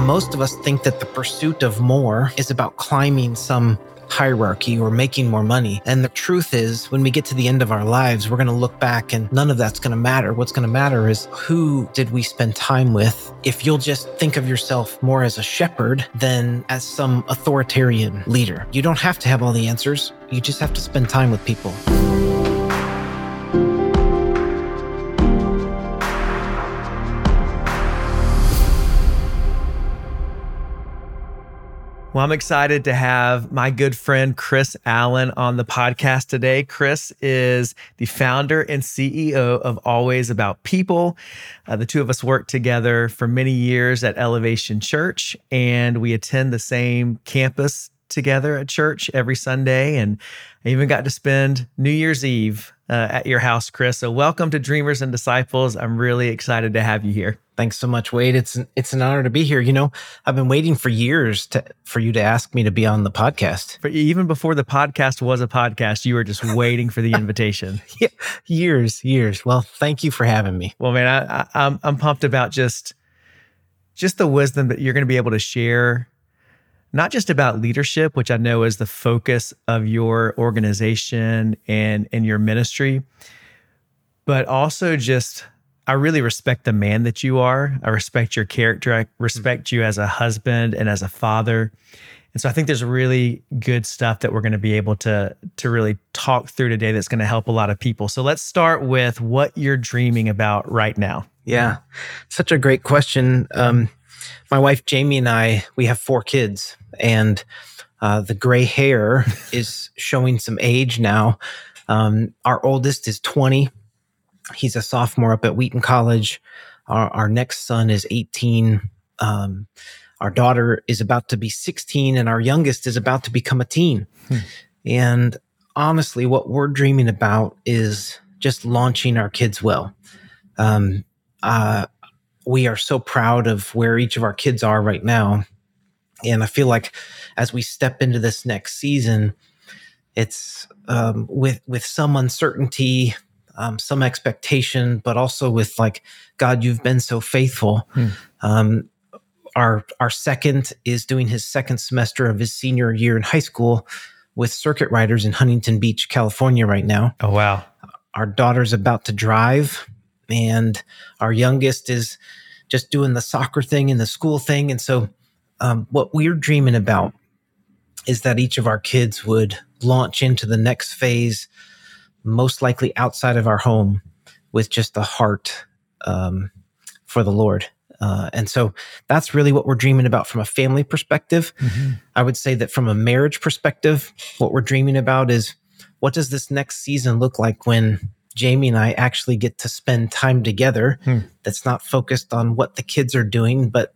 Most of us think that the pursuit of more is about climbing some hierarchy or making more money. And the truth is, when we get to the end of our lives, we're going to look back and none of that's going to matter. What's going to matter is who did we spend time with? If you'll just think of yourself more as a shepherd than as some authoritarian leader, you don't have to have all the answers. You just have to spend time with people. Well, I'm excited to have my good friend Chris Allen on the podcast today. Chris is the founder and CEO of Always About People. Uh, the two of us worked together for many years at Elevation Church, and we attend the same campus together at church every Sunday. And I even got to spend New Year's Eve uh, at your house, Chris. So, welcome to Dreamers and Disciples. I'm really excited to have you here. Thanks so much, Wade. It's an, it's an honor to be here. You know, I've been waiting for years to for you to ask me to be on the podcast. But even before the podcast was a podcast, you were just waiting for the invitation. yeah, years, years. Well, thank you for having me. Well, man, I, I, I'm I'm pumped about just just the wisdom that you're going to be able to share, not just about leadership, which I know is the focus of your organization and and your ministry, but also just I really respect the man that you are. I respect your character. I respect you as a husband and as a father. And so I think there's really good stuff that we're going to be able to to really talk through today that's going to help a lot of people. So let's start with what you're dreaming about right now. Yeah, such a great question. Um, my wife Jamie and I, we have four kids, and uh, the gray hair is showing some age now. Um, our oldest is 20 He's a sophomore up at Wheaton College. Our, our next son is 18. Um, our daughter is about to be 16, and our youngest is about to become a teen. Hmm. And honestly, what we're dreaming about is just launching our kids well. Um, uh, we are so proud of where each of our kids are right now. And I feel like as we step into this next season, it's um, with with some uncertainty, um, some expectation, but also with like, God, you've been so faithful. Hmm. Um, our our second is doing his second semester of his senior year in high school with circuit riders in Huntington Beach, California, right now. Oh wow! Our daughter's about to drive, and our youngest is just doing the soccer thing and the school thing. And so, um, what we're dreaming about is that each of our kids would launch into the next phase most likely outside of our home with just the heart um, for the Lord. Uh, and so that's really what we're dreaming about from a family perspective. Mm-hmm. I would say that from a marriage perspective, what we're dreaming about is what does this next season look like when Jamie and I actually get to spend time together hmm. that's not focused on what the kids are doing, but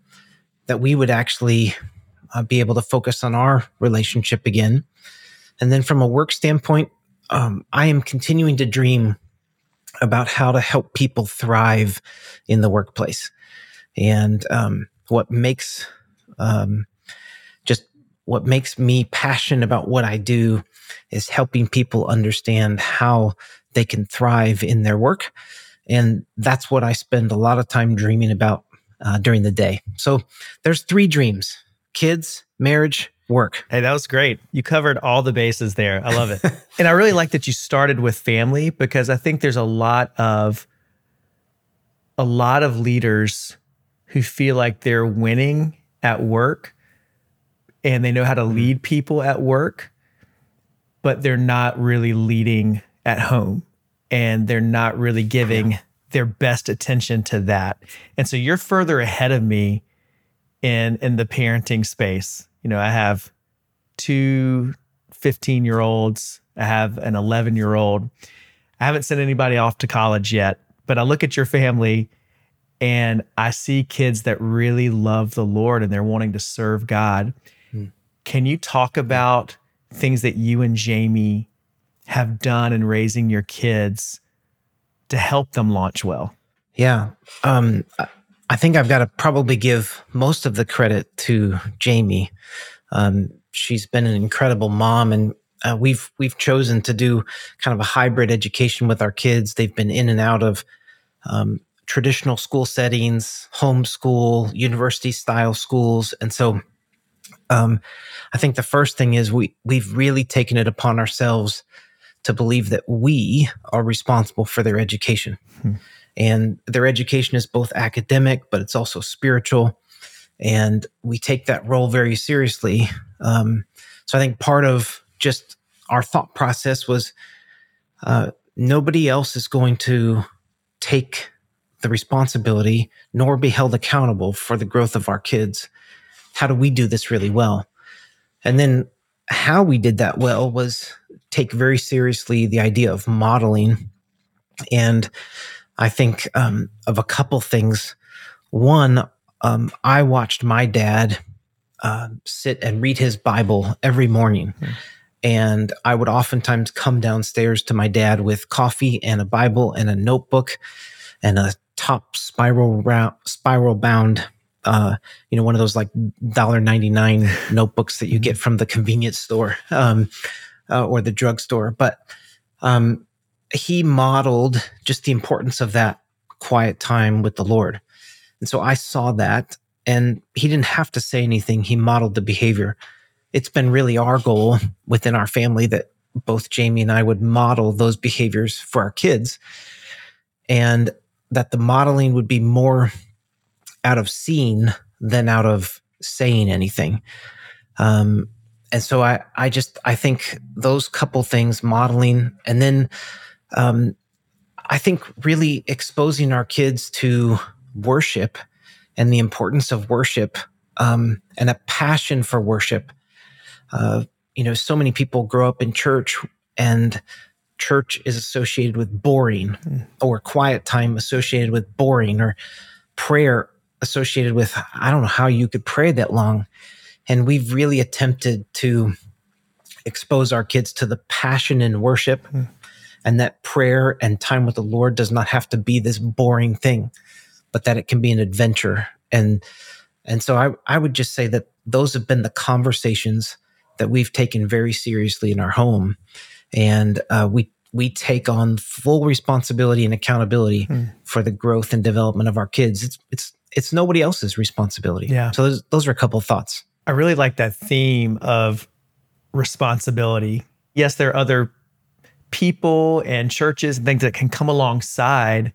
that we would actually uh, be able to focus on our relationship again. And then from a work standpoint, um, I am continuing to dream about how to help people thrive in the workplace. And um, what makes um, just what makes me passionate about what I do is helping people understand how they can thrive in their work. And that's what I spend a lot of time dreaming about uh, during the day. So there's three dreams kids, marriage, work. Hey, that was great. You covered all the bases there. I love it. and I really like that you started with family because I think there's a lot of a lot of leaders who feel like they're winning at work and they know how to mm-hmm. lead people at work, but they're not really leading at home and they're not really giving yeah. their best attention to that. And so you're further ahead of me in in the parenting space you know, I have two 15 year olds, I have an 11 year old. I haven't sent anybody off to college yet, but I look at your family and I see kids that really love the Lord and they're wanting to serve God. Hmm. Can you talk about things that you and Jamie have done in raising your kids to help them launch well? Yeah. Um, I think I've got to probably give most of the credit to Jamie. Um, she's been an incredible mom, and uh, we've we've chosen to do kind of a hybrid education with our kids. They've been in and out of um, traditional school settings, homeschool, university style schools. And so um, I think the first thing is we we've really taken it upon ourselves to believe that we are responsible for their education. Hmm. And their education is both academic, but it's also spiritual. And we take that role very seriously. Um, so I think part of just our thought process was uh, nobody else is going to take the responsibility nor be held accountable for the growth of our kids. How do we do this really well? And then how we did that well was take very seriously the idea of modeling. And I think um, of a couple things. One, um, I watched my dad uh, sit and read his Bible every morning. Mm. And I would oftentimes come downstairs to my dad with coffee and a Bible and a notebook and a top spiral round, spiral bound, uh, you know, one of those like dollar ninety nine notebooks that you get from the convenience store um, uh, or the drugstore. But um, he modeled just the importance of that quiet time with the Lord, and so I saw that, and he didn't have to say anything. He modeled the behavior it's been really our goal within our family that both Jamie and I would model those behaviors for our kids and that the modeling would be more out of seeing than out of saying anything. Um, and so I, I just, I think those couple things, modeling, and then, um, I think really exposing our kids to worship and the importance of worship, um, and a passion for worship uh, you know, so many people grow up in church and church is associated with boring mm. or quiet time associated with boring or prayer associated with, I don't know how you could pray that long. And we've really attempted to expose our kids to the passion in worship mm. and that prayer and time with the Lord does not have to be this boring thing, but that it can be an adventure. And, and so I, I would just say that those have been the conversations that we've taken very seriously in our home, and uh, we we take on full responsibility and accountability mm. for the growth and development of our kids. It's it's it's nobody else's responsibility. Yeah. So those, those are a couple of thoughts. I really like that theme of responsibility. Yes, there are other people and churches and things that can come alongside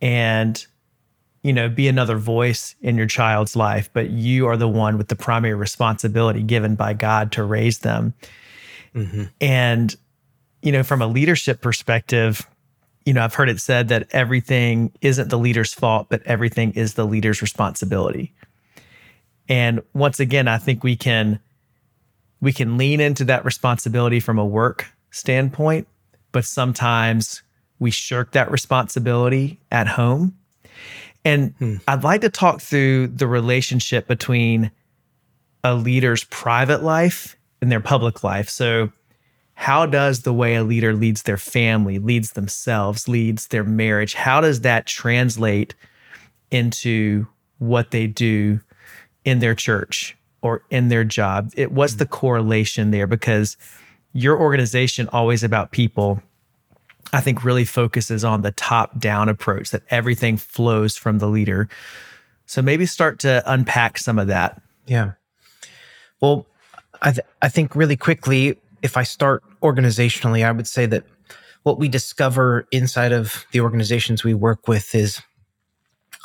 and you know, be another voice in your child's life, but you are the one with the primary responsibility given by God to raise them. Mm-hmm. And, you know, from a leadership perspective, you know, I've heard it said that everything isn't the leader's fault, but everything is the leader's responsibility. And once again, I think we can we can lean into that responsibility from a work standpoint, but sometimes we shirk that responsibility at home and hmm. I'd like to talk through the relationship between a leader's private life and their public life. So, how does the way a leader leads their family, leads themselves, leads their marriage, how does that translate into what they do in their church or in their job? It what's the mm. correlation there because your organization always about people I think really focuses on the top down approach that everything flows from the leader. So maybe start to unpack some of that. Yeah. Well, I, th- I think really quickly, if I start organizationally, I would say that what we discover inside of the organizations we work with is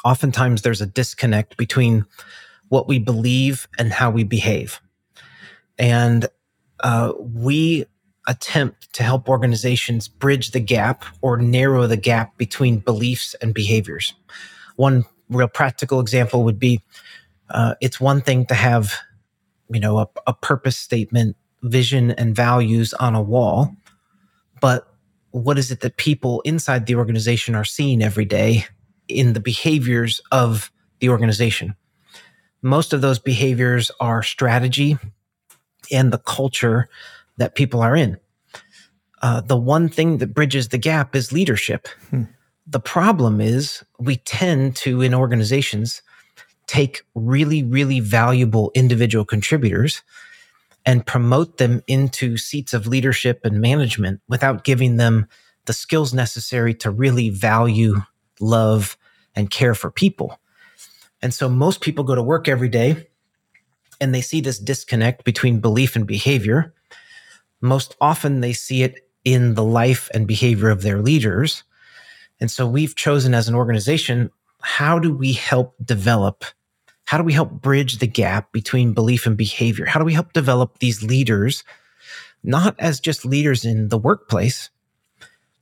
oftentimes there's a disconnect between what we believe and how we behave. And uh, we attempt to help organizations bridge the gap or narrow the gap between beliefs and behaviors. One real practical example would be uh, it's one thing to have, you know, a, a purpose statement, vision, and values on a wall, but what is it that people inside the organization are seeing every day in the behaviors of the organization? Most of those behaviors are strategy and the culture that people are in. Uh, the one thing that bridges the gap is leadership. Hmm. The problem is we tend to, in organizations, take really, really valuable individual contributors and promote them into seats of leadership and management without giving them the skills necessary to really value, love, and care for people. And so most people go to work every day and they see this disconnect between belief and behavior. Most often they see it in the life and behavior of their leaders. And so we've chosen as an organization, how do we help develop? How do we help bridge the gap between belief and behavior? How do we help develop these leaders, not as just leaders in the workplace?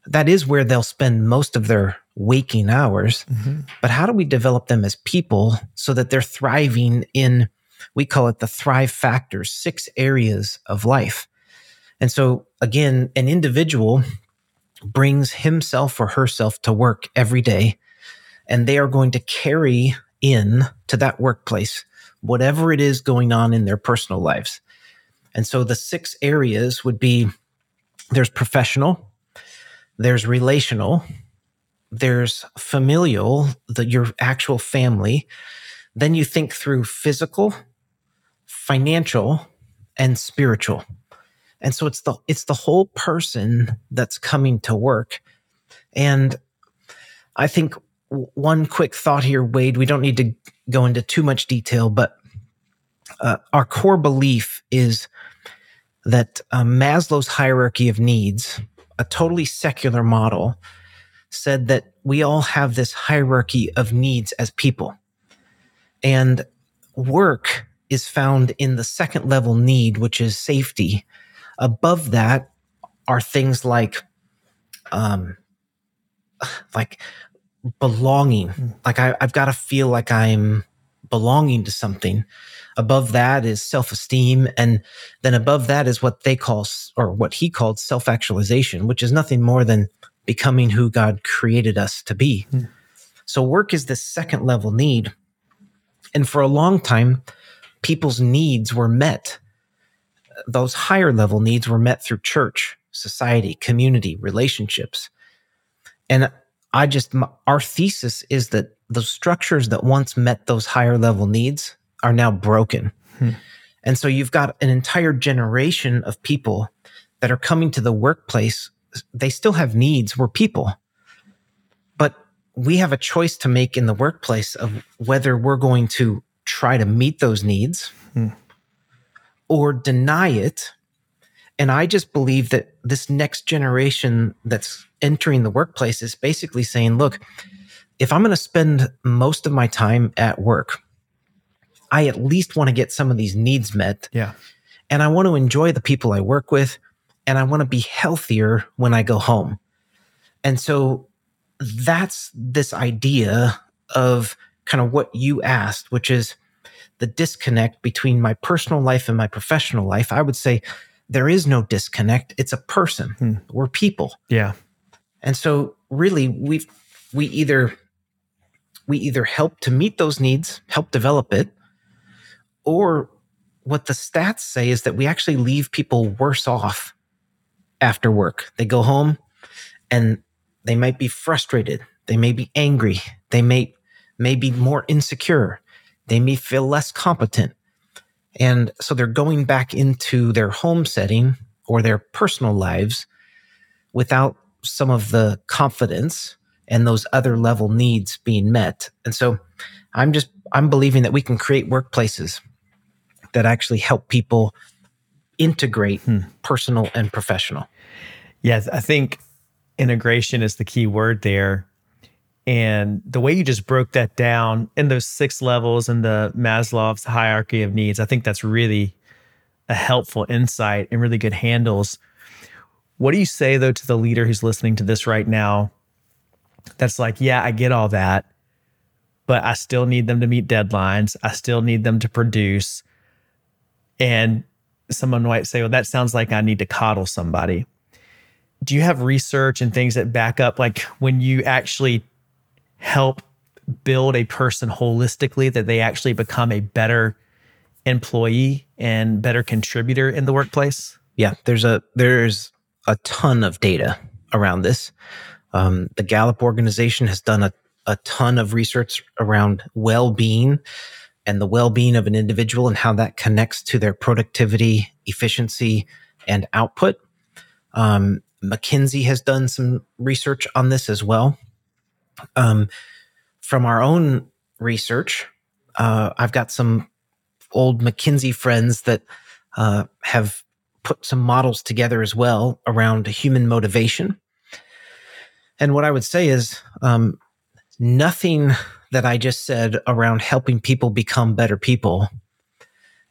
That is where they'll spend most of their waking hours. Mm-hmm. But how do we develop them as people so that they're thriving in, we call it the thrive factors, six areas of life? And so, again, an individual brings himself or herself to work every day, and they are going to carry in to that workplace whatever it is going on in their personal lives. And so the six areas would be there's professional, there's relational, there's familial, the, your actual family. Then you think through physical, financial, and spiritual. And so it's the it's the whole person that's coming to work. And I think one quick thought here, Wade, we don't need to go into too much detail, but uh, our core belief is that uh, Maslow's hierarchy of needs, a totally secular model, said that we all have this hierarchy of needs as people. And work is found in the second level need, which is safety. Above that are things like, um, like belonging. Hmm. Like I, I've got to feel like I'm belonging to something. Above that is self esteem. And then above that is what they call, or what he called self actualization, which is nothing more than becoming who God created us to be. Hmm. So work is the second level need. And for a long time, people's needs were met. Those higher level needs were met through church, society, community, relationships. And I just, our thesis is that the structures that once met those higher level needs are now broken. Hmm. And so you've got an entire generation of people that are coming to the workplace they still have needs. We're people. But we have a choice to make in the workplace of whether we're going to try to meet those needs hmm. or deny it. And I just believe that this next generation that's entering the workplace is basically saying, look, if I'm going to spend most of my time at work, I at least want to get some of these needs met. Yeah. And I want to enjoy the people I work with and I want to be healthier when I go home. And so that's this idea of kind of what you asked, which is the disconnect between my personal life and my professional life. I would say there is no disconnect. It's a person. Hmm. We're people. Yeah. And so really we we either we either help to meet those needs, help develop it, or what the stats say is that we actually leave people worse off after work. They go home and they might be frustrated. They may be angry. They may, may be more insecure. They may feel less competent. And so they're going back into their home setting or their personal lives without some of the confidence and those other level needs being met. And so I'm just, I'm believing that we can create workplaces that actually help people integrate hmm. personal and professional. Yes, I think integration is the key word there. And the way you just broke that down in those six levels in the Maslow's hierarchy of needs, I think that's really a helpful insight and really good handles. What do you say though to the leader who's listening to this right now? That's like, yeah, I get all that, but I still need them to meet deadlines. I still need them to produce. And someone might say, well, that sounds like I need to coddle somebody. Do you have research and things that back up like when you actually help build a person holistically that they actually become a better employee and better contributor in the workplace? Yeah, there's a there's a ton of data around this. Um, the Gallup organization has done a, a ton of research around well-being and the well-being of an individual and how that connects to their productivity, efficiency, and output. Um, McKinsey has done some research on this as well. Um, from our own research, uh, I've got some old McKinsey friends that uh, have put some models together as well around human motivation. And what I would say is um, nothing that I just said around helping people become better people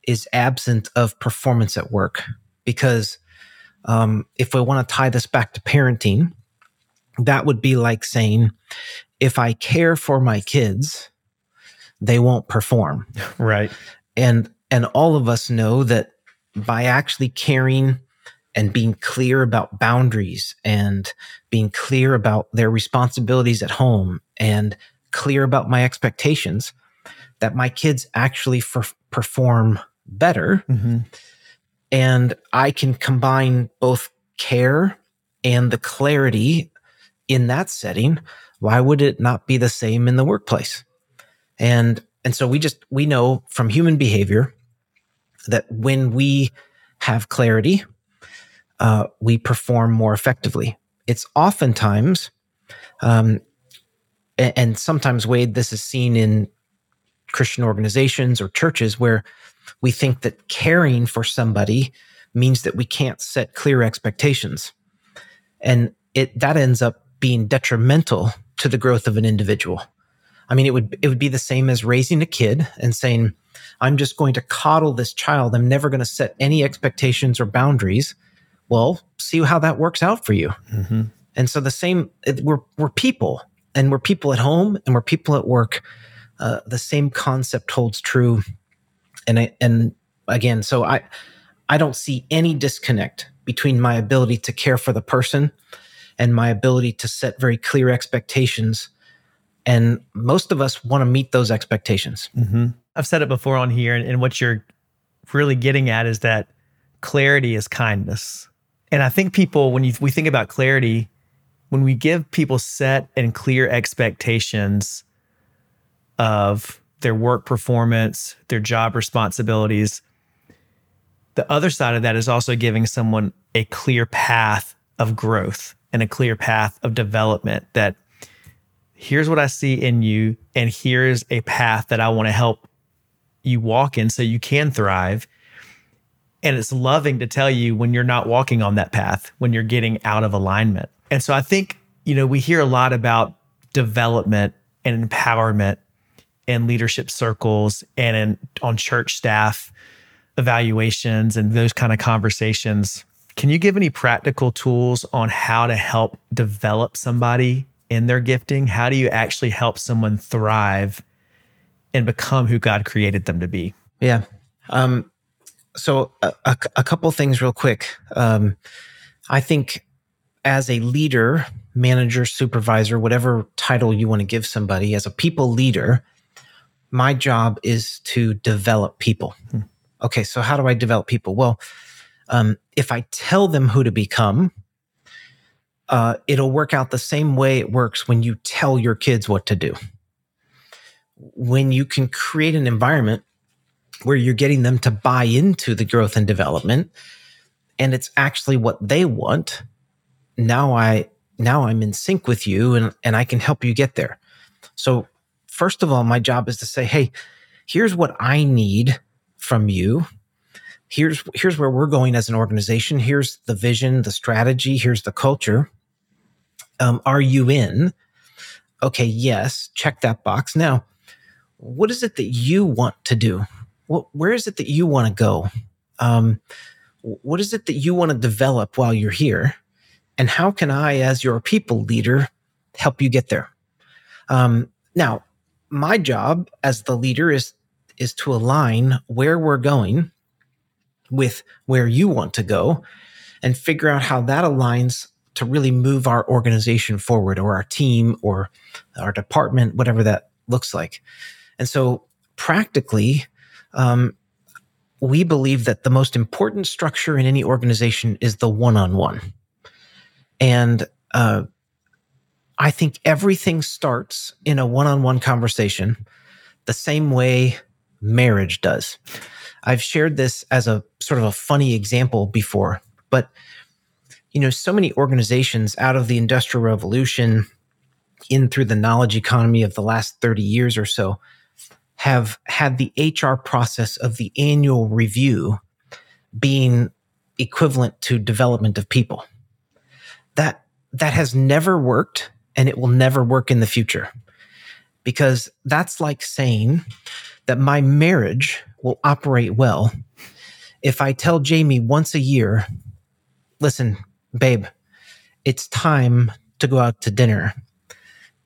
is absent of performance at work. Because um, if we want to tie this back to parenting, that would be like saying, if I care for my kids, they won't perform. Right. And and all of us know that by actually caring and being clear about boundaries and being clear about their responsibilities at home and clear about my expectations that my kids actually f- perform better mm-hmm. and i can combine both care and the clarity in that setting why would it not be the same in the workplace and and so we just we know from human behavior that when we have clarity, uh, we perform more effectively. It's oftentimes, um, and, sometimes, Wade, this is seen in Christian organizations or churches where we think that caring for somebody means that we can't set clear expectations. And it that ends up being detrimental to the growth of an individual. I mean, it would it would be the same as raising a kid and saying, I'm just going to coddle this child. I'm never going to set any expectations or boundaries. Well, see how that works out for you. Mm-hmm. And so the same, we're, we're people and we're people at home and we're people at work. Uh, the same concept holds true. And I, and again, so I, I don't see any disconnect between my ability to care for the person and my ability to set very clear expectations. And most of us want to meet those expectations. Mm-hmm. I've said it before on here, and, and what you're really getting at is that clarity is kindness. And I think people, when you, we think about clarity, when we give people set and clear expectations of their work performance, their job responsibilities, the other side of that is also giving someone a clear path of growth and a clear path of development that here's what I see in you, and here's a path that I want to help you walk in so you can thrive. And it's loving to tell you when you're not walking on that path, when you're getting out of alignment. And so I think, you know, we hear a lot about development and empowerment in leadership circles and in on church staff evaluations and those kind of conversations. Can you give any practical tools on how to help develop somebody in their gifting? How do you actually help someone thrive and become who God created them to be. Yeah. Um, so a, a, a, couple things real quick. Um, I think as a leader, manager, supervisor, whatever title you want to give somebody, as a people leader, my job is to develop people. Hmm. Okay, so how do I develop people? Well, um, if I tell them who to become, uh, it'll work out the same way it works when you tell your kids what to do when you can create an environment where you're getting them to buy into the growth and development and it's actually what they want now i now i'm in sync with you and and i can help you get there. So first of all my job is to say hey here's what i need from you. Here's here's where we're going as an organization. Here's the vision the strategy. Here's the culture. Um, are you in? Okay yes check that box. Now what is it that you want to do? What, where is it that you want to go? Um, what is it that you want to develop while you're here? And how can I, as your people leader, help you get there? Um, now, my job as the leader is is to align where we're going with where you want to go and figure out how that aligns to really move our organization forward or our team or our department, whatever that looks like. And so, practically, um, we believe that the most important structure in any organization is the one on one. And uh, I think everything starts in a one on one conversation the same way marriage does. I've shared this as a sort of a funny example before, but you know, so many organizations out of the industrial revolution in through the knowledge economy of the last 30 years or so have had the HR process of the annual review being equivalent to development of people. That that has never worked and it will never work in the future. Because that's like saying that my marriage will operate well if I tell Jamie once a year, listen, babe, it's time to go out to dinner.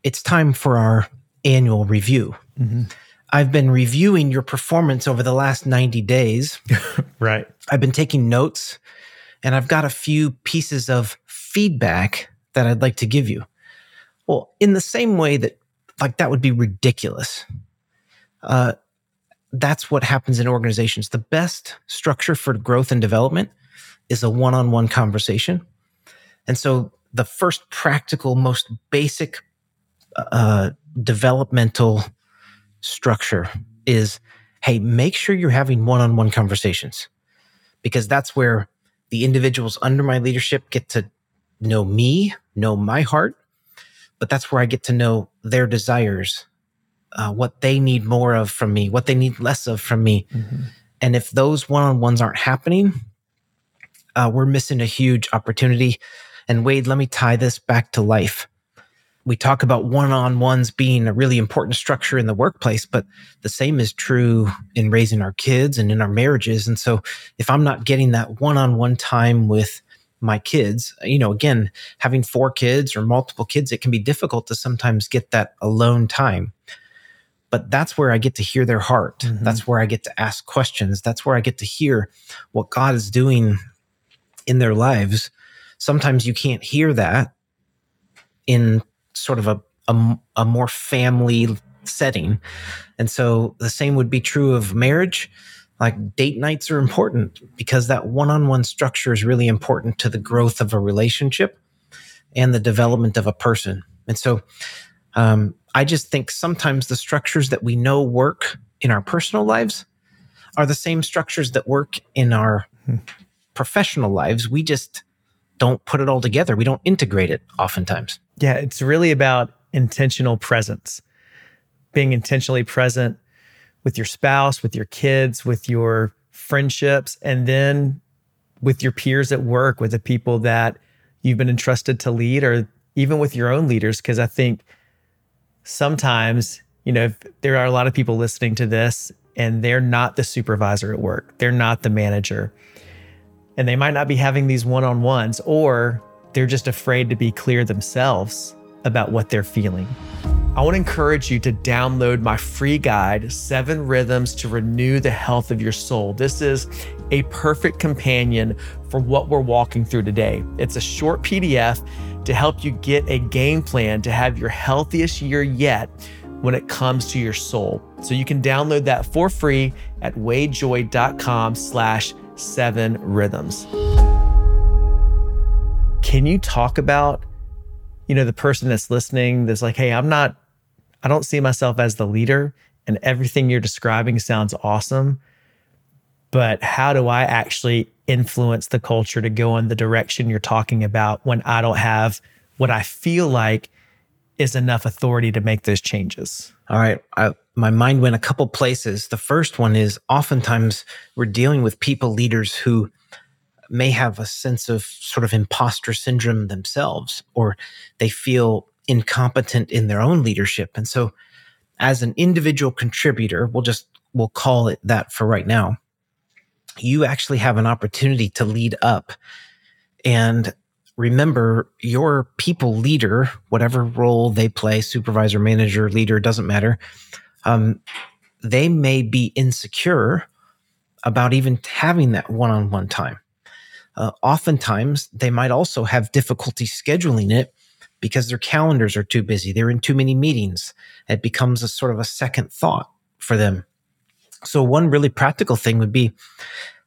It's time for our annual review. Mm-hmm. I've been reviewing your performance over the last 90 days. right. I've been taking notes and I've got a few pieces of feedback that I'd like to give you. Well, in the same way that, like, that would be ridiculous. Uh, that's what happens in organizations. The best structure for growth and development is a one on one conversation. And so the first practical, most basic uh, developmental structure is hey, make sure you're having one on one conversations because that's where the individuals under my leadership get to know me, know my heart, but that's where I get to know their desires, uh, what they need more of from me, what they need less of from me. Mm-hmm. And if those one on ones aren't happening, uh, we're missing a huge opportunity. And Wade, let me tie this back to life we talk about one on ones being a really important structure in the workplace, but the same is true in raising our kids and in our marriages. And so if I'm not getting that one on one time with my kids, you know, again, having four kids or multiple kids, it can be difficult to sometimes get that alone time. But that's where I get to hear their heart. Mm-hmm. That's where I get to ask questions. That's where I get to hear what God is doing in their lives. Sometimes you can't hear that in sort of a, a, a more family setting. And so the same would be true of marriage. Like date nights are important because that one on one structure is really important to the growth of a relationship and the development of a person. And so um, I just think sometimes the structures that we know work in our personal lives are the same structures that work in our hmm. professional lives. We just don't put it all together. We don't integrate it oftentimes. Yeah, it's really about intentional presence, being intentionally present with your spouse, with your kids, with your friendships, and then with your peers at work, with the people that you've been entrusted to lead, or even with your own leaders. Because I think sometimes, you know, there are a lot of people listening to this and they're not the supervisor at work, they're not the manager, and they might not be having these one on ones, or they're just afraid to be clear themselves about what they're feeling. I want to encourage you to download my free guide, Seven Rhythms to Renew the Health of Your Soul. This is a perfect companion for what we're walking through today. It's a short PDF to help you get a game plan to have your healthiest year yet when it comes to your soul. So you can download that for free at wadejoye.com slash seven rhythms. Can you talk about, you know, the person that's listening that's like, hey, I'm not, I don't see myself as the leader and everything you're describing sounds awesome. But how do I actually influence the culture to go in the direction you're talking about when I don't have what I feel like is enough authority to make those changes? All right. I, my mind went a couple places. The first one is oftentimes we're dealing with people leaders who may have a sense of sort of imposter syndrome themselves, or they feel incompetent in their own leadership. And so, as an individual contributor, we'll just we'll call it that for right now. You actually have an opportunity to lead up. And remember, your people leader, whatever role they play, supervisor, manager, leader, doesn't matter. Um, they may be insecure about even having that one on one time. Uh, oftentimes, they might also have difficulty scheduling it because their calendars are too busy. They're in too many meetings. It becomes a sort of a second thought for them. So, one really practical thing would be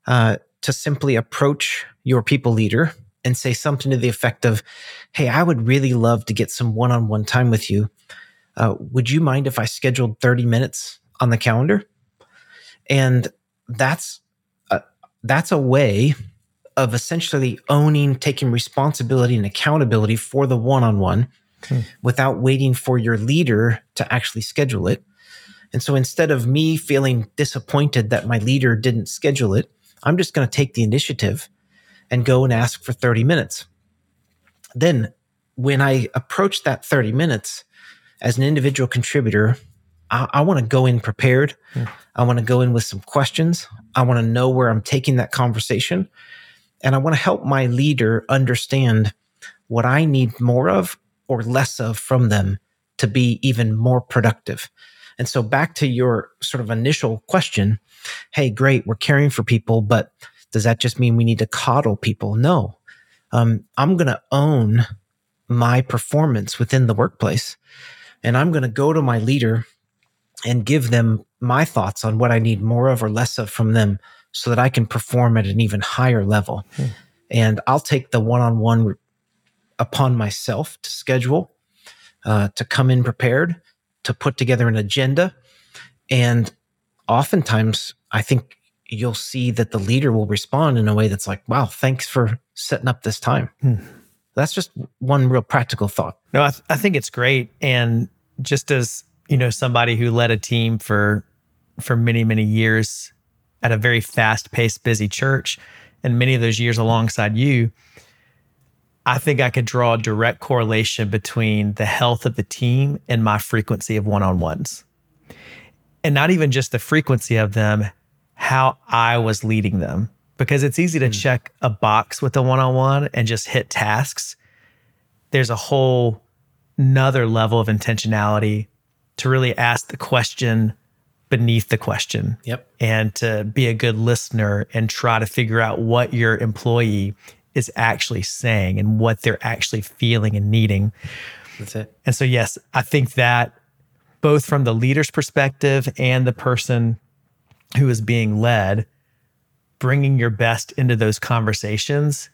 uh, to simply approach your people leader and say something to the effect of, Hey, I would really love to get some one on one time with you. Uh, would you mind if I scheduled 30 minutes on the calendar? And that's a, that's a way of essentially owning, taking responsibility and accountability for the one on one without waiting for your leader to actually schedule it. And so instead of me feeling disappointed that my leader didn't schedule it, I'm just going to take the initiative and go and ask for 30 minutes. Then when I approach that 30 minutes as an individual contributor, I, I want to go in prepared. Hmm. I want to go in with some questions. I want to know where I'm taking that conversation. And I want to help my leader understand what I need more of or less of from them to be even more productive. And so back to your sort of initial question, hey, great, we're caring for people, but does that just mean we need to coddle people? No. Um, I'm going to own my performance within the workplace. And I'm going to go to my leader and give them my thoughts on what I need more of or less of from them so that I can perform at an even higher level. Hmm. And I'll take the one on one upon myself to schedule, uh, to come in prepared, to put together an agenda. And oftentimes, I think you'll see that the leader will respond in a way that's like, wow, thanks for setting up this time. Hmm. That's just one real practical thought. No, I, th- I think it's great. And just as, you know, somebody who led a team for, for many, many years at a very fast paced, busy church, and many of those years alongside you, I think I could draw a direct correlation between the health of the team and my frequency of one on ones. And not even just the frequency of them, how I was leading them. Because it's easy to mm. check a box with a one on one and just hit tasks. There's a whole another level of intentionality to really ask the question beneath the question. Yep. And to be a good listener and try to figure out what your employee is actually saying and what they're actually feeling and needing. That's it. And so, yes, I think that both from the leader's perspective and the person who is being led, bringing your best into those conversations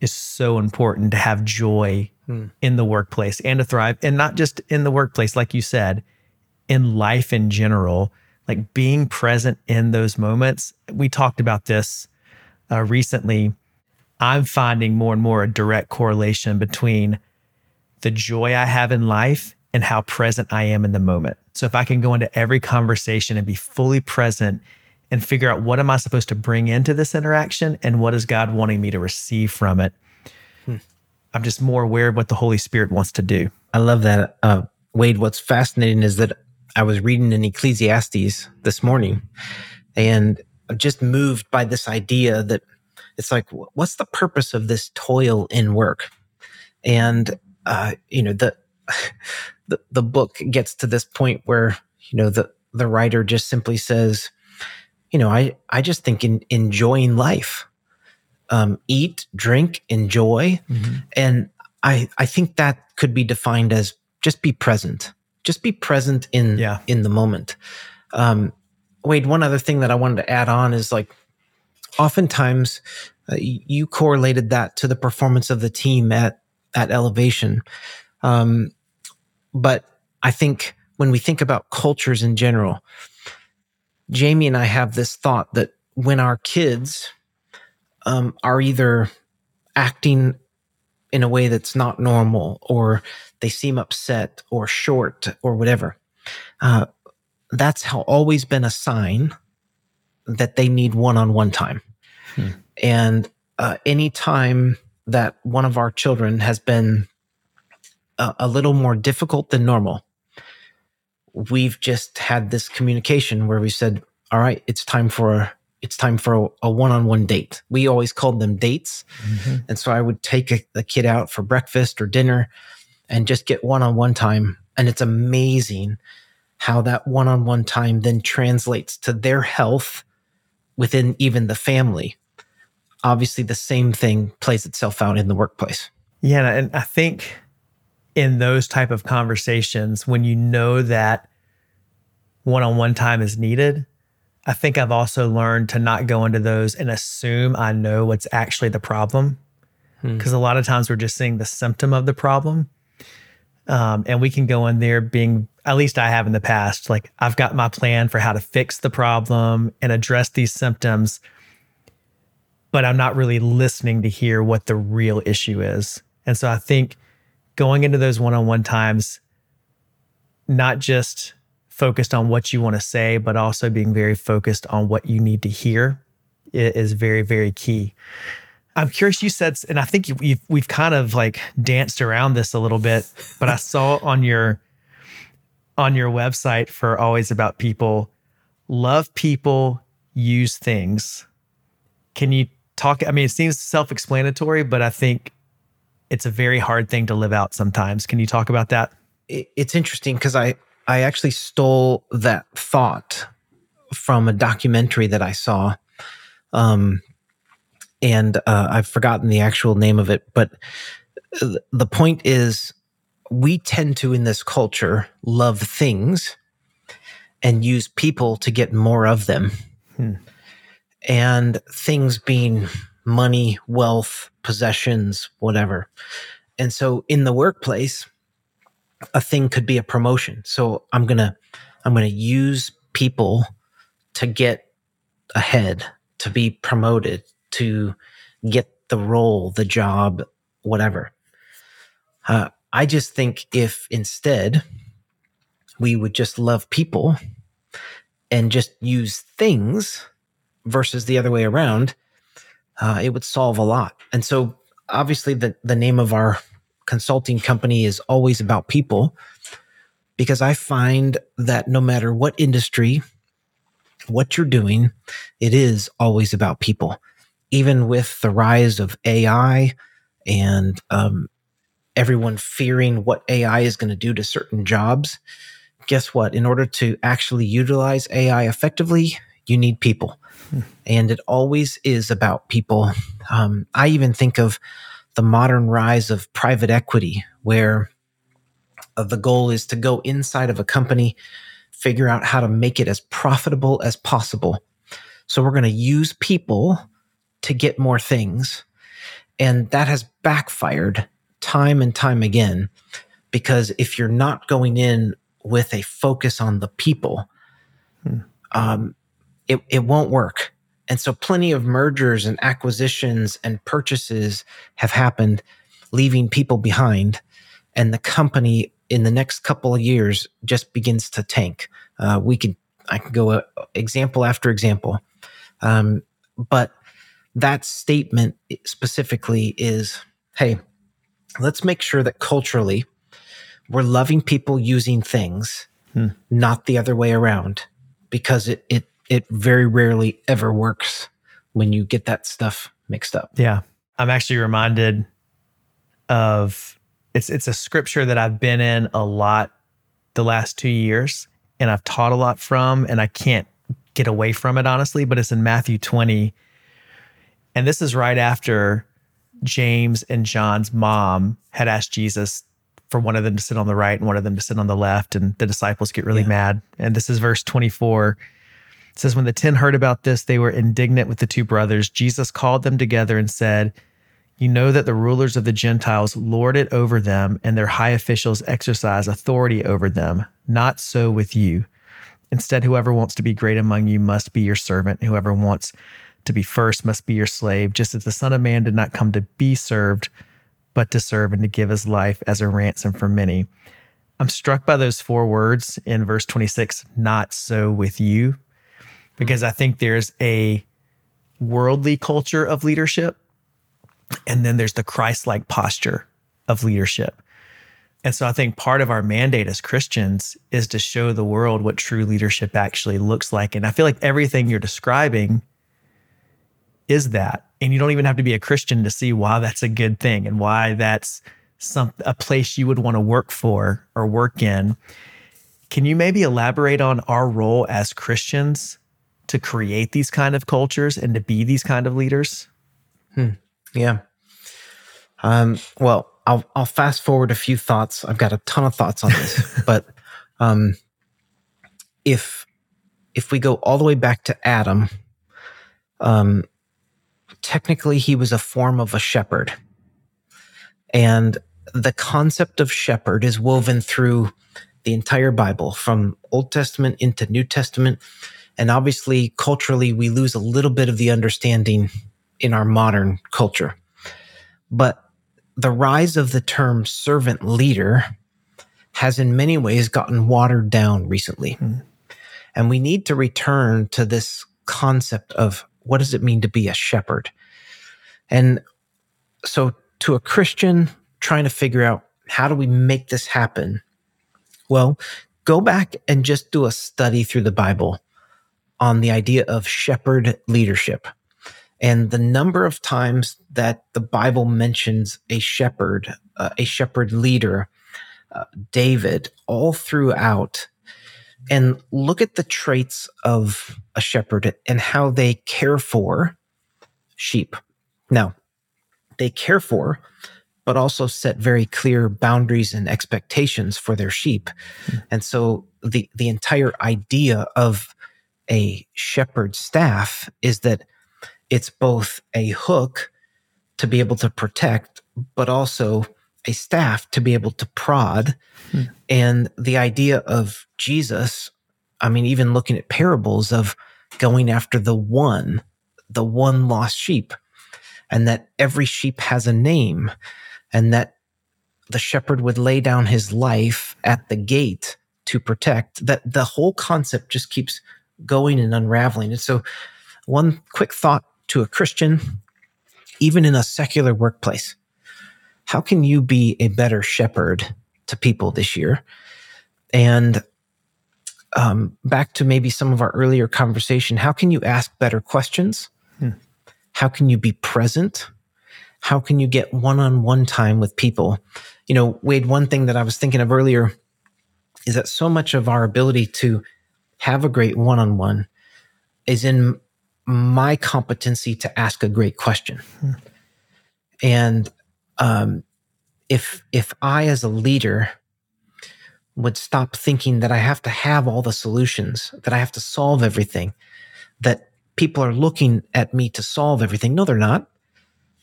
is so important to have joy hmm. in the workplace and to thrive. And not just in the workplace, like you said, in life in general, like being present in those moments. We talked about this uh, recently I'm finding more and more a direct correlation between the joy I have in life and how present I am in the moment. So if I can go into every conversation and be fully present and figure out what am I supposed to bring into this interaction and what is God wanting me to receive from it, hmm. I'm just more aware of what the Holy Spirit wants to do. I love that. Uh, Wade, what's fascinating is that I was reading in Ecclesiastes this morning and I'm just moved by this idea that it's like, what's the purpose of this toil in work? And, uh, you know, the, the, the book gets to this point where, you know, the, the writer just simply says, you know, I, I just think in enjoying life, um, eat, drink, enjoy. Mm-hmm. And I, I think that could be defined as just be present, just be present in, yeah. in the moment. Um, Wade, one other thing that I wanted to add on is like, oftentimes uh, you correlated that to the performance of the team at at elevation um, but i think when we think about cultures in general jamie and i have this thought that when our kids um, are either acting in a way that's not normal or they seem upset or short or whatever uh, that's how always been a sign that they need one-on-one time Hmm. And uh, anytime that one of our children has been a, a little more difficult than normal, we've just had this communication where we said, "All right, it's time for a, it's time for a, a one-on-one date." We always called them dates, mm-hmm. and so I would take a, the kid out for breakfast or dinner, and just get one-on-one time. And it's amazing how that one-on-one time then translates to their health within even the family obviously the same thing plays itself out in the workplace. Yeah, and I think in those type of conversations when you know that one-on-one time is needed, I think I've also learned to not go into those and assume I know what's actually the problem. Because hmm. a lot of times we're just seeing the symptom of the problem. Um, and we can go in there being, at least I have in the past, like I've got my plan for how to fix the problem and address these symptoms but I'm not really listening to hear what the real issue is. And so I think going into those one-on-one times not just focused on what you want to say but also being very focused on what you need to hear is very very key i'm curious you said and i think you, we've kind of like danced around this a little bit but i saw on your on your website for always about people love people use things can you talk i mean it seems self-explanatory but i think it's a very hard thing to live out sometimes. Can you talk about that? It's interesting because I I actually stole that thought from a documentary that I saw, um, and uh, I've forgotten the actual name of it. But the point is, we tend to in this culture love things and use people to get more of them, hmm. and things being money, wealth, possessions, whatever. And so in the workplace, a thing could be a promotion. So I'm going to I'm going to use people to get ahead, to be promoted, to get the role, the job, whatever. Uh, I just think if instead we would just love people and just use things versus the other way around, uh, it would solve a lot. And so, obviously, the, the name of our consulting company is always about people because I find that no matter what industry, what you're doing, it is always about people. Even with the rise of AI and um, everyone fearing what AI is going to do to certain jobs, guess what? In order to actually utilize AI effectively, you need people and it always is about people. Um, I even think of the modern rise of private equity, where uh, the goal is to go inside of a company, figure out how to make it as profitable as possible. So we're going to use people to get more things. And that has backfired time and time again because if you're not going in with a focus on the people, hmm. um, it, it won't work. And so plenty of mergers and acquisitions and purchases have happened, leaving people behind. And the company in the next couple of years just begins to tank. Uh, we can, I can go uh, example after example. Um, but that statement specifically is, Hey, let's make sure that culturally we're loving people using things, hmm. not the other way around because it, it it very rarely ever works when you get that stuff mixed up. Yeah. I'm actually reminded of it's it's a scripture that I've been in a lot the last 2 years and I've taught a lot from and I can't get away from it honestly, but it's in Matthew 20. And this is right after James and John's mom had asked Jesus for one of them to sit on the right and one of them to sit on the left and the disciples get really yeah. mad. And this is verse 24. It says, When the ten heard about this, they were indignant with the two brothers. Jesus called them together and said, You know that the rulers of the Gentiles lord it over them, and their high officials exercise authority over them. Not so with you. Instead, whoever wants to be great among you must be your servant. Whoever wants to be first must be your slave, just as the Son of Man did not come to be served, but to serve and to give his life as a ransom for many. I'm struck by those four words in verse 26 not so with you because I think there's a worldly culture of leadership and then there's the Christ-like posture of leadership. And so I think part of our mandate as Christians is to show the world what true leadership actually looks like. And I feel like everything you're describing is that. And you don't even have to be a Christian to see why that's a good thing and why that's some a place you would want to work for or work in. Can you maybe elaborate on our role as Christians to create these kind of cultures and to be these kind of leaders? Hmm. Yeah. Um, well, I'll I'll fast forward a few thoughts. I've got a ton of thoughts on this, but um, if if we go all the way back to Adam, um, technically he was a form of a shepherd, and the concept of shepherd is woven through the entire Bible, from Old Testament into New Testament. And obviously, culturally, we lose a little bit of the understanding in our modern culture. But the rise of the term servant leader has in many ways gotten watered down recently. Mm. And we need to return to this concept of what does it mean to be a shepherd? And so, to a Christian trying to figure out how do we make this happen? Well, go back and just do a study through the Bible on the idea of shepherd leadership and the number of times that the Bible mentions a shepherd, uh, a shepherd leader, uh, David, all throughout. And look at the traits of a shepherd and how they care for sheep. Now, they care for, but also set very clear boundaries and expectations for their sheep. Mm. And so the, the entire idea of a shepherd staff is that it's both a hook to be able to protect, but also a staff to be able to prod. Hmm. And the idea of Jesus, I mean, even looking at parables of going after the one, the one lost sheep, and that every sheep has a name, and that the shepherd would lay down his life at the gate to protect, that the whole concept just keeps going and unraveling. And so, one quick thought to a Christian, even in a secular workplace? How can you be a better shepherd to people this year? And um, back to maybe some of our earlier conversation, how can you ask better questions? Hmm. How can you be present? How can you get one on one time with people? You know, Wade, one thing that I was thinking of earlier is that so much of our ability to have a great one on one is in my competency to ask a great question. Hmm. And um, if if I as a leader would stop thinking that I have to have all the solutions, that I have to solve everything, that people are looking at me to solve everything. No, they're not.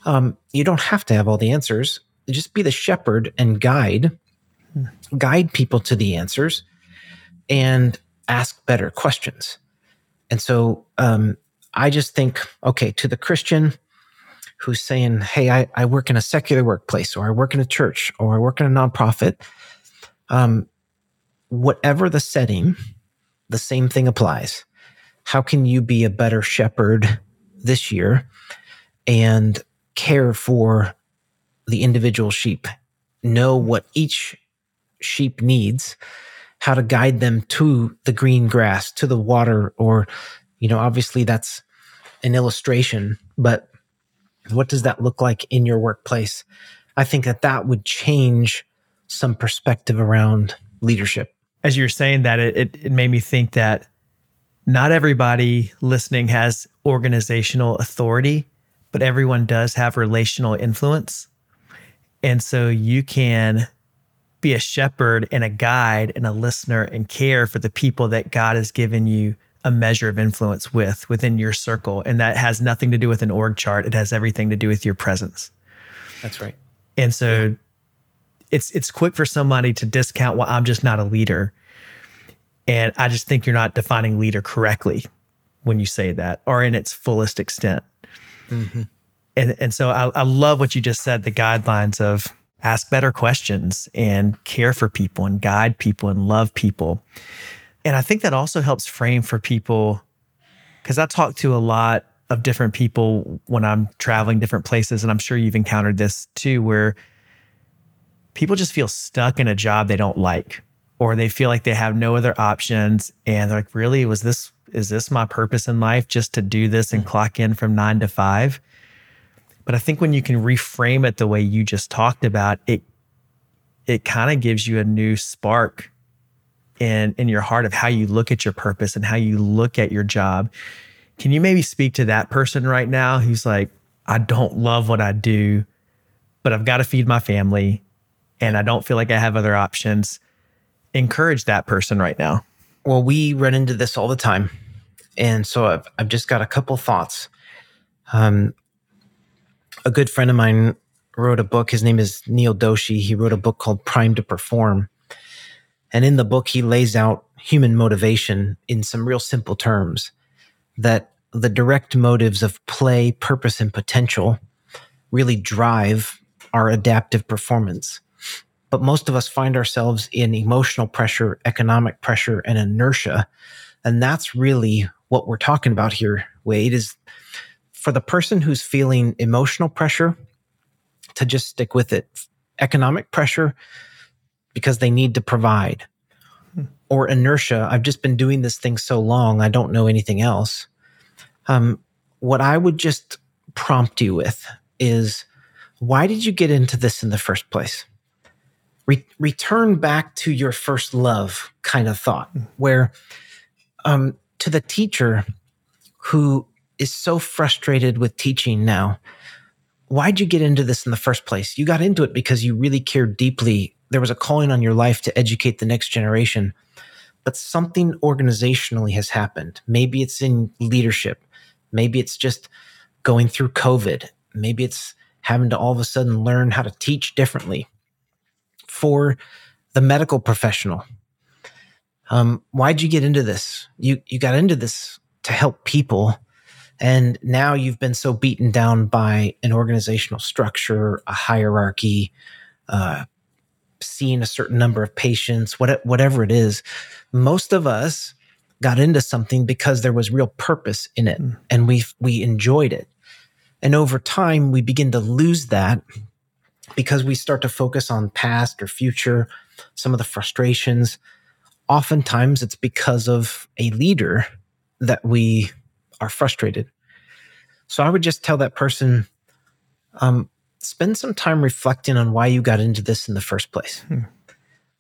Um, you don't have to have all the answers. Just be the shepherd and guide, guide people to the answers, and ask better questions. And so, um, I just think, okay, to the Christian who's saying, hey, I, I work in a secular workplace or I work in a church or I work in a nonprofit, um, whatever the setting, the same thing applies. How can you be a better shepherd this year and care for the individual sheep? Know what each sheep needs, how to guide them to the green grass, to the water, or you know, obviously that's an illustration, but what does that look like in your workplace? I think that that would change some perspective around leadership. As you're saying that, it, it, it made me think that not everybody listening has organizational authority, but everyone does have relational influence. And so you can be a shepherd and a guide and a listener and care for the people that God has given you a measure of influence with within your circle. And that has nothing to do with an org chart. It has everything to do with your presence. That's right. And so yeah. it's it's quick for somebody to discount, well, I'm just not a leader. And I just think you're not defining leader correctly when you say that or in its fullest extent. Mm-hmm. And, and so I, I love what you just said the guidelines of ask better questions and care for people and guide people and love people. And I think that also helps frame for people because I talk to a lot of different people when I'm traveling different places. And I'm sure you've encountered this too, where people just feel stuck in a job they don't like, or they feel like they have no other options. And they're like, really, was this, is this my purpose in life just to do this and mm. clock in from nine to five? But I think when you can reframe it the way you just talked about, it, it kind of gives you a new spark in in your heart of how you look at your purpose and how you look at your job. Can you maybe speak to that person right now who's like, I don't love what I do, but I've got to feed my family and I don't feel like I have other options? Encourage that person right now. Well, we run into this all the time. And so I've, I've just got a couple thoughts. Um, a good friend of mine wrote a book. His name is Neel Doshi. He wrote a book called Prime to Perform. And in the book, he lays out human motivation in some real simple terms that the direct motives of play, purpose, and potential really drive our adaptive performance. But most of us find ourselves in emotional pressure, economic pressure, and inertia. And that's really what we're talking about here, Wade, is for the person who's feeling emotional pressure to just stick with it, economic pressure because they need to provide, hmm. or inertia. I've just been doing this thing so long, I don't know anything else. Um, what I would just prompt you with is why did you get into this in the first place? Re- return back to your first love kind of thought, hmm. where um, to the teacher who is so frustrated with teaching now, why'd you get into this in the first place? You got into it because you really cared deeply. There was a calling on your life to educate the next generation, but something organizationally has happened. Maybe it's in leadership. Maybe it's just going through COVID. Maybe it's having to all of a sudden learn how to teach differently. For the medical professional, um, why'd you get into this? You you got into this to help people, and now you've been so beaten down by an organizational structure, a hierarchy, uh, seeing a certain number of patients, what, whatever it is. Most of us got into something because there was real purpose in it, mm. and we we enjoyed it. And over time, we begin to lose that because we start to focus on past or future, some of the frustrations. Oftentimes, it's because of a leader that we are frustrated. So I would just tell that person, um, spend some time reflecting on why you got into this in the first place. Hmm.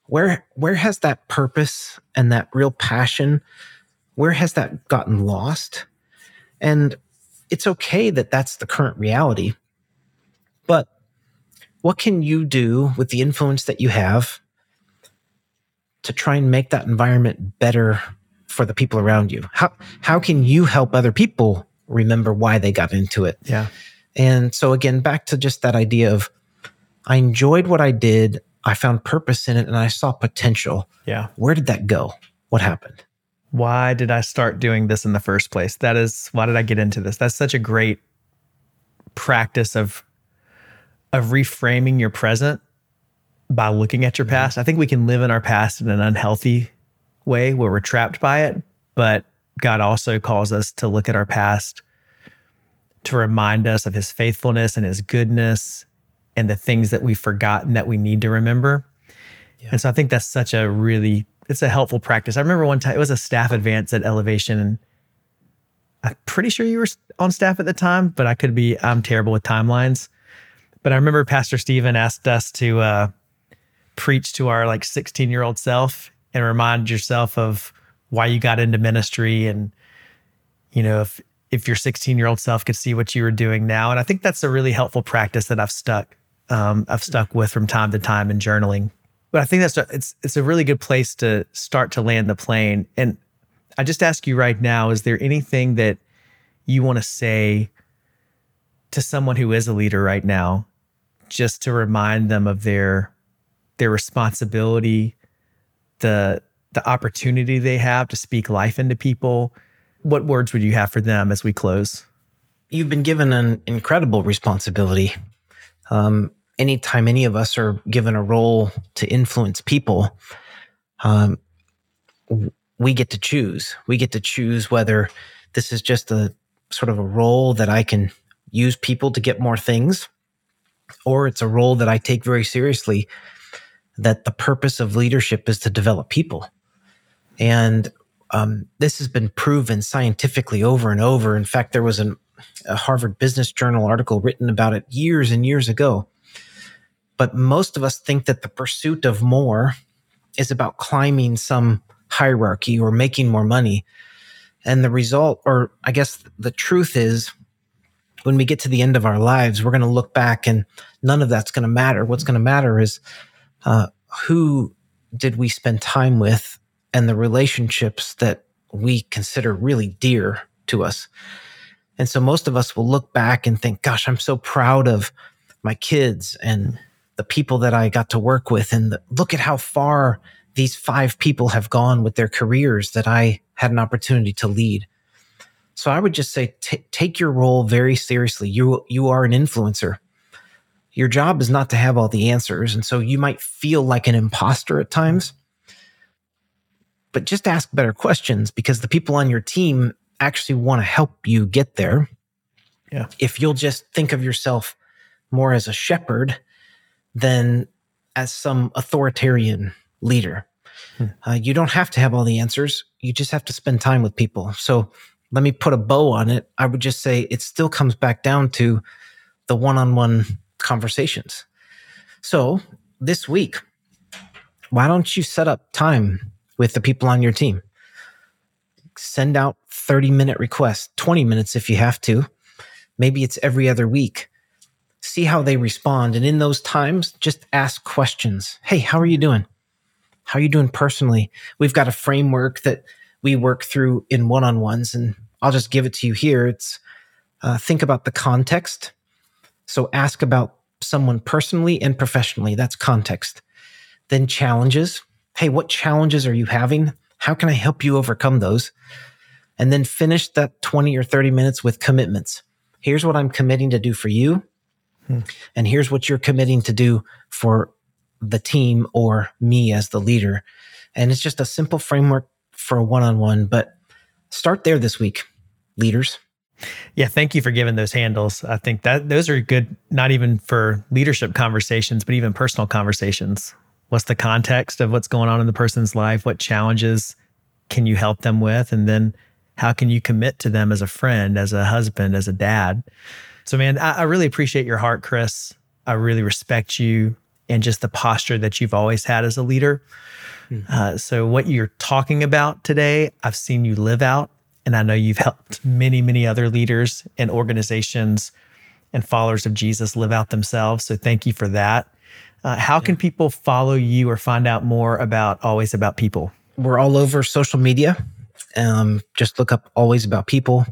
Where where has that purpose and that real passion, where has that gotten lost? And it's okay that that's the current reality. But what can you do with the influence that you have to try and make that environment better for the people around you? How how can you help other people remember why they got into it? Yeah. And so again, back to just that idea of I enjoyed what I did, I found purpose in it and I saw potential. Yeah. Where did that go? What happened? why did I start doing this in the first place? That is why did I get into this? That's such a great practice of of reframing your present by looking at your past. I think we can live in our past in an unhealthy way where we're trapped by it, but God also calls us to look at our past to remind us of his faithfulness and his goodness and the things that we've forgotten that we need to remember. Yeah. And so I think that's such a really it's a helpful practice. I remember one time it was a staff advance at Elevation, and I'm pretty sure you were on staff at the time, but I could be. I'm terrible with timelines. But I remember Pastor Steven asked us to uh, preach to our like 16 year old self and remind yourself of why you got into ministry, and you know if if your 16 year old self could see what you were doing now. And I think that's a really helpful practice that I've stuck um, I've stuck with from time to time in journaling but I think that's a, it's it's a really good place to start to land the plane. And I just ask you right now: Is there anything that you want to say to someone who is a leader right now, just to remind them of their their responsibility, the the opportunity they have to speak life into people? What words would you have for them as we close? You've been given an incredible responsibility. Um, anytime any of us are given a role to influence people, um, we get to choose. We get to choose whether this is just a sort of a role that I can use people to get more things, or it's a role that I take very seriously. That the purpose of leadership is to develop people. And um, this has been proven scientifically over and over. In fact, there was an, a Harvard Business Journal article written about it years and years ago but most of us think that the pursuit of more is about climbing some hierarchy or making more money. And the result, or I guess the truth is, when we get to the end of our lives, we're going to look back and none of that's going to matter. What's going to matter is uh, who did we spend time with and the relationships that we consider really dear to us. And so most of us will look back and think, gosh, I'm so proud of my kids and the people that I got to work with and the, look at how far these five people have gone with their careers that I had an opportunity to lead. So I would just say, t- take your role very seriously. You, you are an influencer. your job is not to have all the answers. And so you might feel like an imposter at times, but just ask better questions because the people on your team actually want to help you get there. Yeah. If you'll just think of yourself more as a shepherd than as some authoritarian leader. Hmm. Uh, you don't have to have all the answers. You just have to spend time with people. So let me put a bow on it. I would just say it still comes back down to the one on one conversations. So this week, why don't you set up time with the people on your team? Send out 30 minute requests, 20 minutes if you have to. Maybe it's every other week. See how they respond. And in those times, just ask questions. Hey, how are you doing? How are you doing personally? We've got a framework that we work through in one on ones, and I'll just give it to you here. It's uh, think about the context. So ask about someone personally and professionally. That's context. Then challenges. Hey, what challenges are you having? How can I help you overcome those? And then finish that 20 or 30 minutes with commitments. Here's what I'm committing to do for you. Hmm. And here's what you're committing to do for the team or me as the leader. And it's just a simple framework for a one on one, but start there this week, leaders. Yeah, thank you for giving those handles. I think that those are good, not even for leadership conversations, but even personal conversations. What's the context of what's going on in the person's life? What challenges can you help them with? And then how can you commit to them as a friend, as a husband, as a dad? So, man, I, I really appreciate your heart, Chris. I really respect you and just the posture that you've always had as a leader. Mm-hmm. Uh, so, what you're talking about today, I've seen you live out and I know you've helped many, many other leaders and organizations and followers of Jesus live out themselves. So thank you for that. Uh, how can people follow you or find out more about Always About People? We're all over social media. Um, just look up Always About People,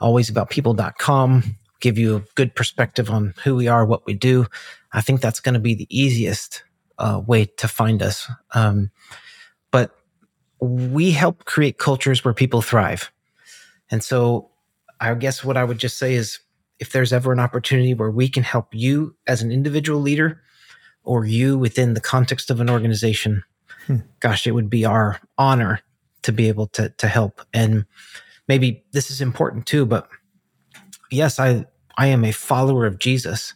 alwaysaboutpeople.com, give you a good perspective on who we are, what we do. I think that's going to be the easiest uh, way to find us. Um, but we help create cultures where people thrive. And so I guess what I would just say is if there's ever an opportunity where we can help you as an individual leader or you within the context of an organization, hmm. gosh, it would be our honor to be able to, to help. And maybe this is important too, but yes, I, I am a follower of Jesus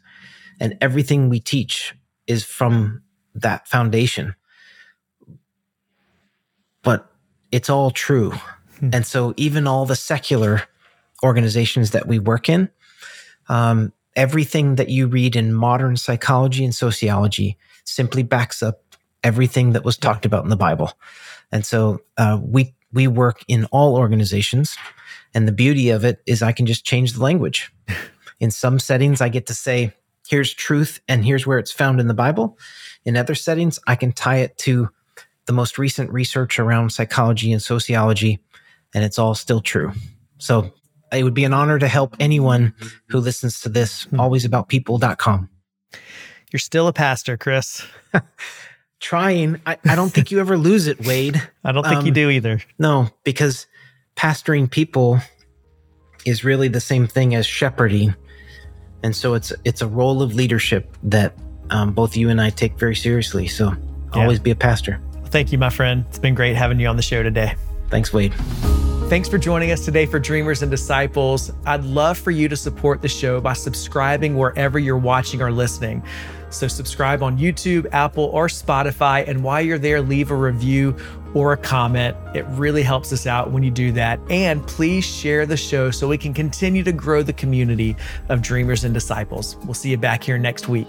and everything we teach is from that foundation. But it's all true. Hmm. And so even all the secular organizations that we work in, um, everything that you read in modern psychology and sociology simply backs up everything that was talked about in the Bible. And so uh, we we work in all organizations, and the beauty of it is I can just change the language. in some settings, I get to say, "Here's truth, and here's where it's found in the Bible." In other settings, I can tie it to the most recent research around psychology and sociology and it's all still true. So it would be an honor to help anyone who listens to this, hmm. alwaysaboutpeople.com. You're still a pastor, Chris. Trying. I, I, don't think you ever lose it, Wade. I don't think um, you do either. No, because pastoring people is really the same thing as shepherding. And so it's it's a role of leadership that um, both you and I take very seriously. So yeah. always be a pastor. Thank you, my friend. It's been great having you on the show today. Thanks, Wade. Thanks for joining us today for Dreamers and Disciples. I'd love for you to support the show by subscribing wherever you're watching or listening. So, subscribe on YouTube, Apple, or Spotify. And while you're there, leave a review or a comment. It really helps us out when you do that. And please share the show so we can continue to grow the community of Dreamers and Disciples. We'll see you back here next week.